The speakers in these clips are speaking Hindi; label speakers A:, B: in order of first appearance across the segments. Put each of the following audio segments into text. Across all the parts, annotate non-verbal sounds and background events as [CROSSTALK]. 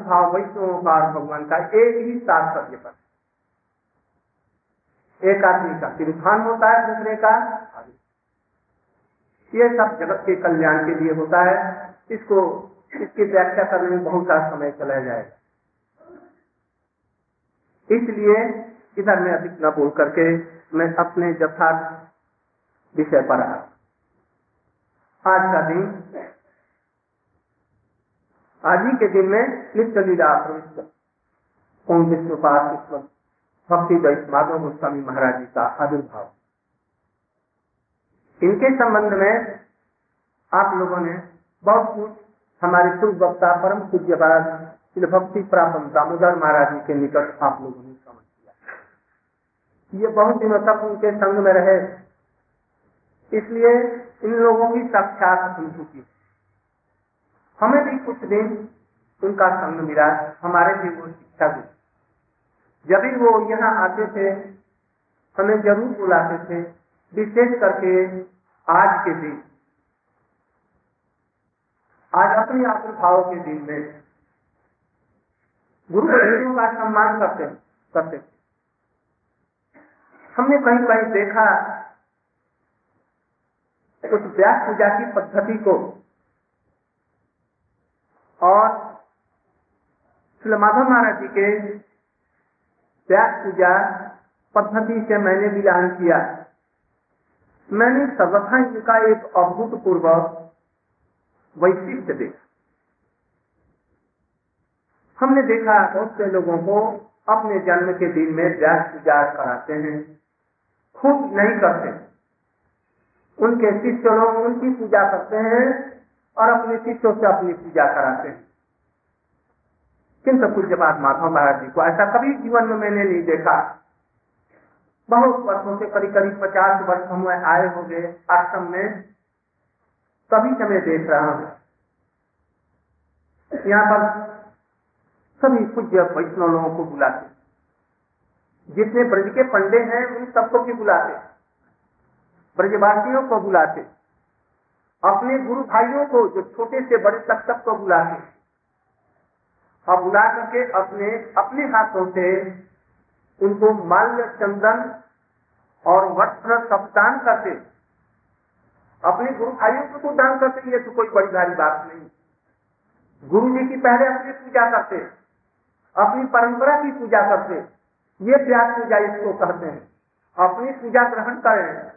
A: भाव वैष्णव और भगवान का एक ही तात्पर्य पर। एक आदमी का तिरुभान होता है, दूसरे का ये सब जगत के कल्याण के लिए होता है। इसको, इसकी व्याख्या करने में बहुत सा समय चला जाएगा इसलिए इधर में अधिक न बोल करके मैं अपने यथार्थ विषय पर आज का दिन आज ही के दिन में नित्य लीला प्रविष्ट ओम विष्णुपाद विश्व भक्ति दैत माधव गोस्वामी महाराज जी का आविर्भाव। इनके संबंध में आप लोगों ने बहुत कुछ हमारे शुभ वक्ता परम पूज्यपाद श्री भक्ति प्रापम दामोदर महाराज जी के निकट आप लोगों ने समझ लिया। ये बहुत दिनों तक उनके संग में रहे। इसलिए इन लोगों की साक्षात अनुभूति हमें भी कुछ दिन उनका संग मिला, हमारे भी वो शिक्षा दी जब भी वो यहाँ आते थे, हमें ज़रूर बुलाते थे, विशेष करके आज के दिन। आज अपने आविर्भाव के दिन में गुरु का सम्मान करते करते थे। हमने कहीं कहीं देखा उस व्यास पूजा की पद्धति को और माधव महाराज जी के व्यास पूजा पद्धति से मैंने मिलान किया। मैंने सर्वथा इनका एक अभूतपूर्व वैशिष्ट देखा। हमने देखा, बहुत से लोगों को अपने जन्म के दिन में व्यास पूजा कराते हैं खुद नहीं करते। उनके शिष्य लोग उनकी पूजा करते हैं और अपने शिष्यों से अपनी पूजा कराते हैं। किंतु पूज्यपात माधव महाराज जी को ऐसा कभी जीवन में मैंने नहीं देखा। बहुत वर्षों से करीब करीब पचास वर्ष हम आए हो गए आश्रम में, तभी से मैं देख रहा हूँ। यहाँ पर सभी पूज्य वैष्णव लोगों को बुलाते। जितने ब्रज के पंडे हैं, उन सबको भी बुलाते। ब्रजवासियों को बुलाते। अपने गुरु भाइयों को, जो छोटे से बड़े तक सबको बुलाते और बुला करके अपने अपने हाथों से उनको माल्य चंदन और वस्त्र दान करते। अपने गुरु भाइयों को तो दान करते, ये तो कोई बड़ी भारी बात नहीं। गुरु जी की पहले अपनी पूजा करते, अपनी परंपरा की पूजा करते। ये प्यार पूजा इसको कहते हैं। अपनी पूजा ग्रहण करें।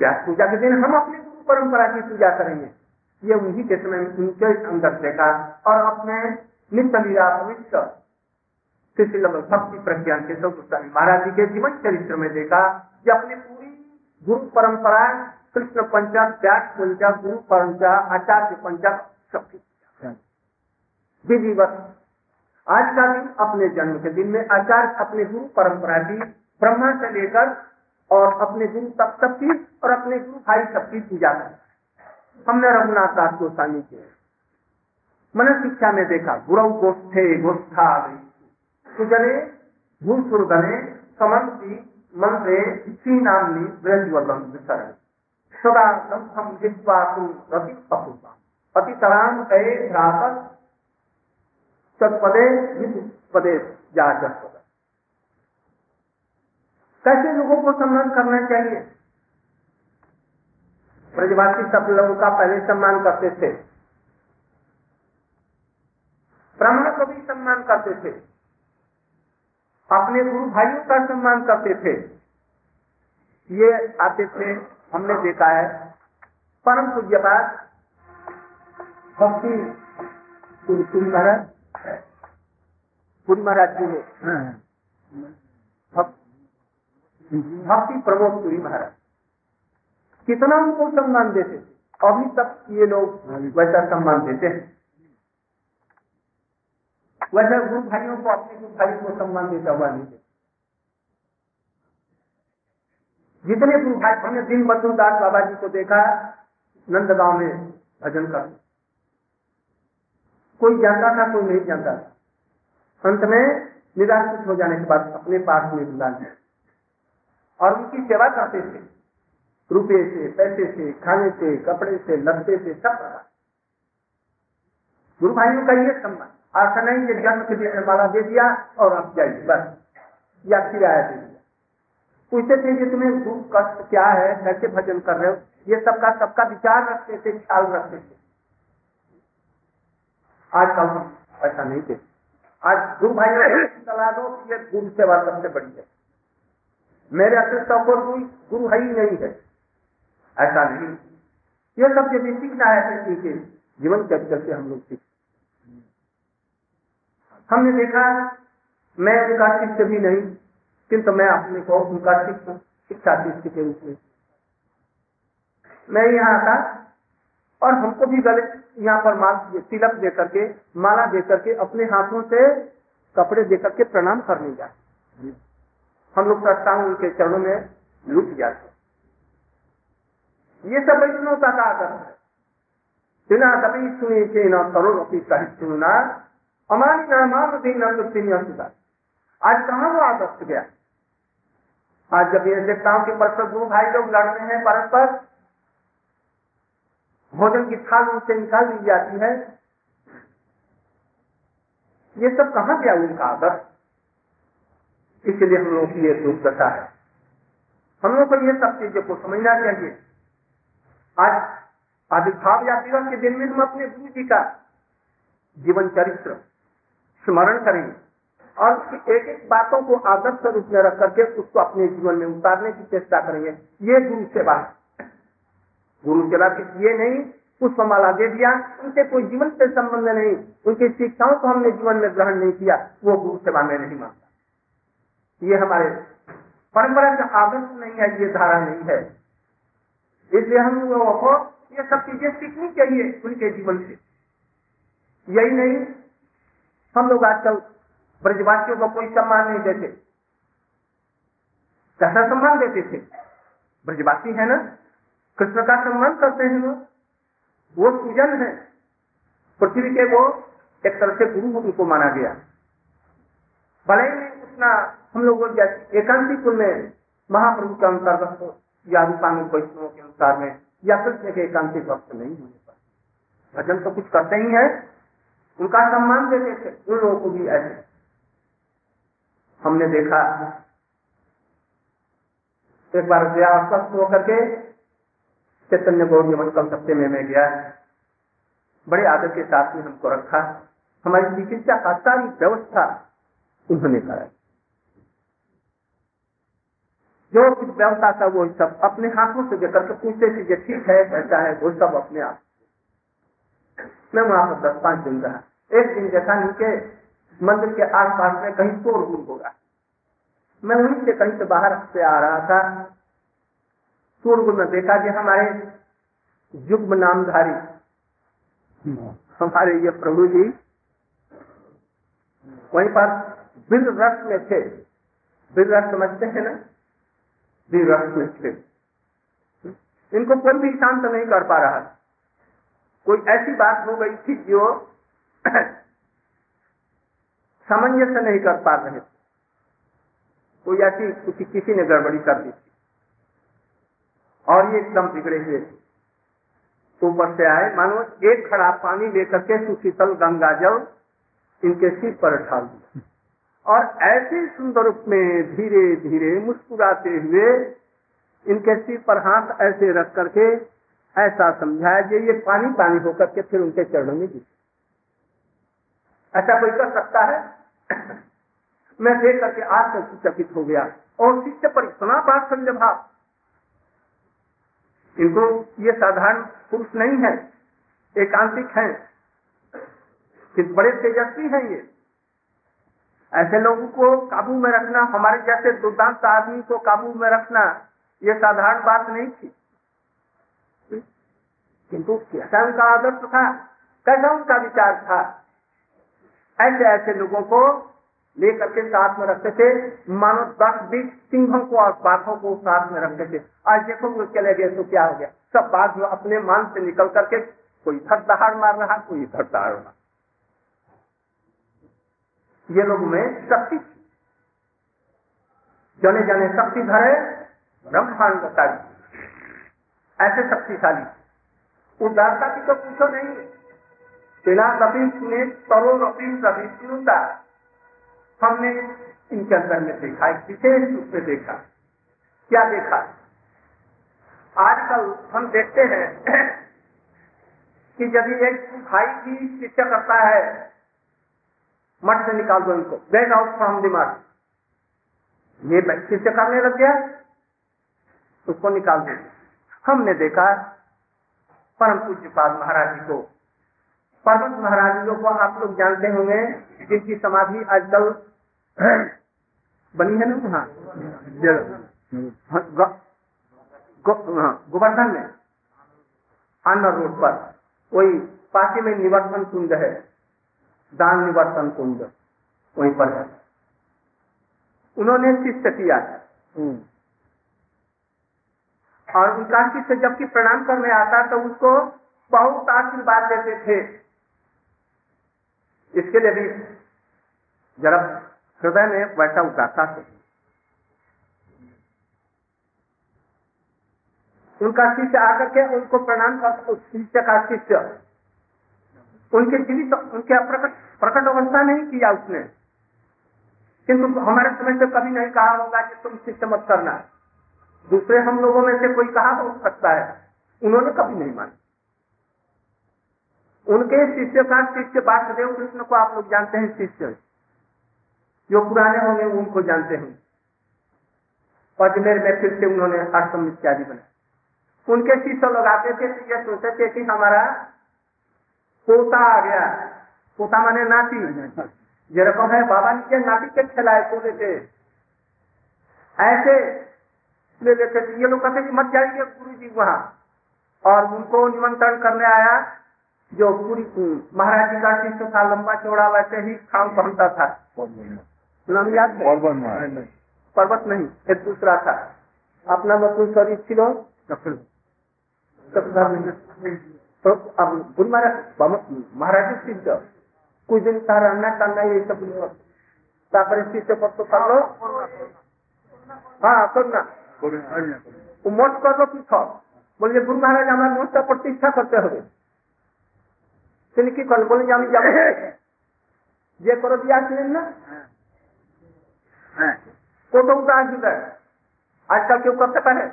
A: व्यास पूजा के दिन हम अपनी गुरु परंपरा की पूजा करेंगे? ये उन्हीं के समय उनके अंदर देखा और अपने नित्य लीला पवित्र श्री भक्ति प्रज्ञान के गोस्वामी महाराज जी के जीवन चरित्र में देखा कि अपनी पूरी गुरु परंपरा, कृष्ण पंचक त्याग पंचक गुरु पंचक आचार्य पंचक सबकी विधिवत। आज का दिन अपने जन्म के दिन में आचार्य अपने गुरु परंपरा की ब्रह्मा से लेकर और अपने गुरु तक सबकी और अपने गुरु भाई सबकी पूजा कर। हमने रघुनाथ दास गोस्वामी के मन शिक्षा में देखा, गुरु गोष्ठे गोष्ठा सुजने भूसुरगने समंती, मंत्रे श्री नामनी ब्रजवलम विसरण सदा लंघम जित्वा रति अपूर्वा। अति कहे पदे जा कैसे लोगों को सम्मान करना चाहिए? ब्रजवासी सब लोगों का पहले सम्मान करते थे। ब्राह्मण को भी सम्मान करते थे। अपने गुरु भाइयों का सम्मान करते थे। ये आते थे, हमने देखा है, परम पूज्यपात भक्ति पुरी महाराज। पुरी महाराज जी ने। भक्ति प्रमोद पुरी महाराज। कितना उनको सम्मान देते अभी तक ये लोग वैसा सम्मान देते हैं। वैसे गुरु भाइयों को, अपने गुरु भाइयों को सम्मान देता हुआ नहीं जितने गुरु भाई, हमने दिन बंधु दास बाबा जी को देखा नंदगांव में भजन कर। कोई जानता था, कोई नहीं जानता था। अंत में निराश्रित हो जाने के बाद अपने पास में बुला लिया और उनकी सेवा करते थे। रुपये से, पैसे से, खाने से, कपड़े से, लत्ते से, सब गुरु भाइयों का ये सम्मान, आशा नहीं कि जन्म के दिन माला दे दिया और आप जाइए, बस, या किराया दे दिया। पूछते थे कि तुम्हें दुख, कष्ट क्या है, कैसे भजन कर रहे हो? ये सबका सबका विचार रखते थे, ख्याल रखते थे। आज कल ऐसा नहीं थे। आज गुरु भाई सलाह दो ये गुरु सेवा सबसे बड़ी है। मेरे अतिरिक्त और कोई गुरु है ही नहीं है। ऐसा नहीं। ये सब यदि सीखना है तो सीखे जीवन के चरित्र से हम लोग सीख। हमने देखा, मैं उनका शिष्य भी नहीं, किंतु मैं अपने को उनका शिष्य शिक्षा शिष्य के रूप में। मैं यहाँ आता और हमको भी गले यहाँ पर माल तिलक दे करके माला दे करके अपने हाथों से कपड़े दे करके प्रणाम करने जाते। हम लोग संस्थाओं उनके चरणों में लुट जाते ये सब वैष्णवता का आदर है। बिना कभी सुने के, न करो अपनी सहित सुनना हमारी नाम दिन सुधा आज कहा वो आदर्श गया? आज जब ये देखता हूँ कि परस्पर गुरु भाई लोग लड़ते हैं परस्पर, भोजन की थाल उनसे निकाल ली जाती है। ये सब कहा गया उनका आदर्श? इसलिए हम लोगों की ये दुख दशा है। हम लोग को ये सब चीज़ों को समझना चाहिए। आज आविर्भाव या दिवस के दिन में हम अपने गुरु जी का जीवन चरित्र, स्मरण करेंगे और उसकी एक एक बातों को आदर्श रूप में रख करके उसको अपने जीवन में उतारने की चेष्टा करेंगे। ये गुरु सेवा गुरु सेवा की ये नहीं पुष्पमाला दे दिया, उनसे कोई जीवन से संबंध नहीं, उनकी शिक्षाओं को हमने जीवन में ग्रहण नहीं किया, वो गुरु सेवा में नहीं मानता। ये हमारे परंपरा का आदर्श नहीं है, ये धारा नहीं है। इसलिए हम लोगों को ये सब चीज़ें सीखनी चाहिए उनके जीवन से। यही नहीं, हम लोग आजकल ब्रजवासियों को कोई सम्मान नहीं देते। कैसा सम्मान देते थे? ब्रजवासी है ना? कृष्ण का सम्मान करते हैं लोग। वो पूजन है। पृथ्वी के वो एक तरह से गुरु उनको माना गया। भले ही उतना हम लोग एकांति कुल में महाप्रभु के अंतर्गत हो, या रूपानुग वैष्णव के अनुसार में, या कृष्ण के एकांतिक वक्त नहीं होने पर। भजन तो कुछ करते ही है, उनका सम्मान देते थे, उन लोगों को भी ऐसे। हमने देखा, एक बार गया, स्वस्थ होकर के, चैतन्य गौरी मंडल सप्ते में मैं गया। बड़े आदर के साथ में हमको रखा। हमारी चिकित्सा का सारी व्यवस्था उन्होंने कराई। जो कुछ व्यवस्था था वो सब अपने हाथों से देकर के पूछते थे ठीक है कैसा है, वो सब अपने आप मैं वहाँ पर दस पाँच दिन रहा। एक दिन जैसा नीचे मंदिर के आस पास में कहीं शोर गुल होगा मैं वहीं से कहीं से बाहर से आ रहा था। शोरगुल में देखा कि हमारे युग्म नामधारी, हमारे ये प्रभु जी वहीं पर बिल रस में थे। बिल रस समझते हैं ना? बिल रस में थे। इनको कोई भी शांत नहीं कर पा रहा। कोई ऐसी बात हो गई थी जो [CLEARS THROAT] सामंजस्य नहीं कर पा रहे थे। कोई ऐसी किसी किसी ने गड़बड़ी कर दी थी। और ये एकदम बिगड़े हुए ऊपर से आए, मानो एक खड़ा पानी लेकर के सुशीतल गंगा जल इनके सिर पर ढाल दिया। और ऐसे सुंदर रूप में धीरे धीरे मुस्कुराते हुए इनके सिर पर हाथ ऐसे रख करके ऐसा समझाया कि ये पानी पानी होकर के फिर उनके चरणों में गिर। ऐसा कोई कर सकता है? [COUGHS] मैं देख करके आज तक चकित हो गया और शिष्य पर इतना वात्सल्य भाव इनको ये साधारण पुरुष नहीं है, एकांतिक है। बड़े तेजस्वी हैं ये? ऐसे लोगों को काबू में रखना, हमारे जैसे दुर्दांत आदमी को काबू में रखना, ये साधारण बात नहीं थी। किंतु कैसा उनका आदर्श था? कैसा उनका विचार था? ऐसे ऐसे लोगों को लेकर के साथ में रखते थे, मानो दस, बीस सिंहों को और बाघों को साथ में रखते थे। आज देखो वो चले गए तो क्या हो गया? सब बाघ अपने मान से निकल करके कोई इधर दहाड़ मार रहा, कोई इधर दहाड़ मार। ये लोग में शक्ति जने जने शक्ति धरे ब्रह्मांड ऐसे शक्तिशाली। उदारता की तो पूछो नहीं। तेना कभी सुने तरो सहिष्णुता हमने इनके अंदर में देखा, एक विशेष रूप में देखा। क्या देखा? आजकल हम देखते हैं [CLEARS THROAT] कि यदि एक भाई की शिक्षा करता है मठ से निकाल दो इनको। गेट आउट फ्रॉम दी मठ ये शिक्षा करने लग गया? उसको निकाल दो। हमने देखा परम पूज्य पाद महाराज जी को पर्वत महाराज जी को आप लोग जानते होंगे जिनकी समाधि आजकल [CLEARS THROAT] बनी है ना वहाँ? हाँ, गोवर्धन में अन्ना रोड पर। वही पासी में निवर्तन कुंड है। दान निवर्तन कुंड वहीं पर है। उन्होंने शिष्य किया हम्म। और उनका शिष्य जबकि प्रणाम करने आता तो उसको बहुत आशीर्वाद देते थे। इसके लिए भी जरा हृदय में वैसा उदारता थे उनका शिष्य आकर के उनको प्रणाम कर शिष्य का शिष्य उनके जीवित, उनके प्रकट अवस्था नहीं किया उसने। किंतु हमारे समय से कभी नहीं कहा होगा कि तुम शिष्य मत करना। दूसरे हम लोगों में से कोई कहा हो सकता है। उन्होंने कभी नहीं माना। उनके शिष्य का शिष्य वासुदेव कृष्ण को आप लोग जानते हैं शिष्य। जो पुराने होंगे उनको जानते हैं अजमेर में फिर से उन्होंने आश्रम इत्यादि बनाया। उनके शिष्य लोग आते थे तो ये सोचते थे कि हमारा पोता आ गया पोता माने नाती जेरकम है बाबा नीचे नाती के खिलाए सोने थे ऐसे ले लेते थे ये लोग कहते कि मत जाइए गुरु जी वहाँ और उनको निमंत्रण करने आया जो पूरी महाराज जी का शिष्य था लंबा चौड़ा वैसे ही खाम पहनता था नाम याद पर्वत नहीं एक दूसरा था अपना मतलब शरीर छिलो अब गुरु महाराज महाराज सिद्ध कुछ दिन तारा अन्ना करना ये सब तापर शिष्य पर तो कर लो हाँ करना मत कर लो पीछा बोले गुरु महाराज हमारे मत का प्रतिष्ठा करते হবে তিনি কি করেন বলে যে আমি যাবো যে করে দিয়ে আসলেন না কোথাও আসবে আজকাল কেউ করতে পারে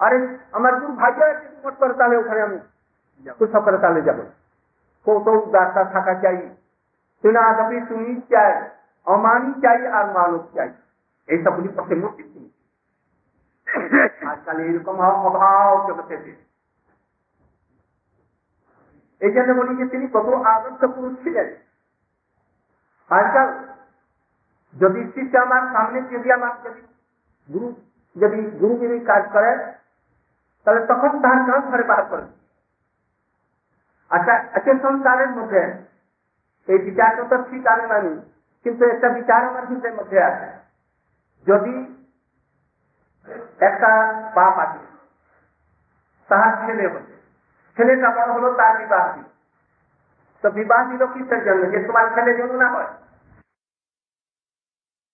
A: আরে আমার গুরু ভাইয়া মত করে তাহলে ওখানে আমি উৎসব করে তাহলে যাবো কত দাতা থাকা চাই সুনাদপি সুনি চাই অমানি চাই আর মানব চাই এইসবগুলি পক্ষে মুক্তি আজকাল এইরকম অভাব জগতে এই জন্য বলি যে তিনি কত আদর্শ পুরুষ ছিলেন আজকাল যদি শিষ্য আমার সামনে যদি আমার যদি গুরু যদি গুরুগিরি কাজ করে তাহলে তখন তাহার কেন ঘরে বার করে আচ্ছা আজকে সংসারের মধ্যে, এই বিচারটা তো ঠিক আমি মানি, কিন্তু একটা বিচার আমার ভিতরের মধ্যে আছে। যদি একটা বাপ আছে, তাহার ছেলে হচ্ছে ছেলেটা বড় হলো তার বিবাহ দিল তো বিবাহ দিল কিসের জন্য? যে তোমার ছেলে জন্য না হয়।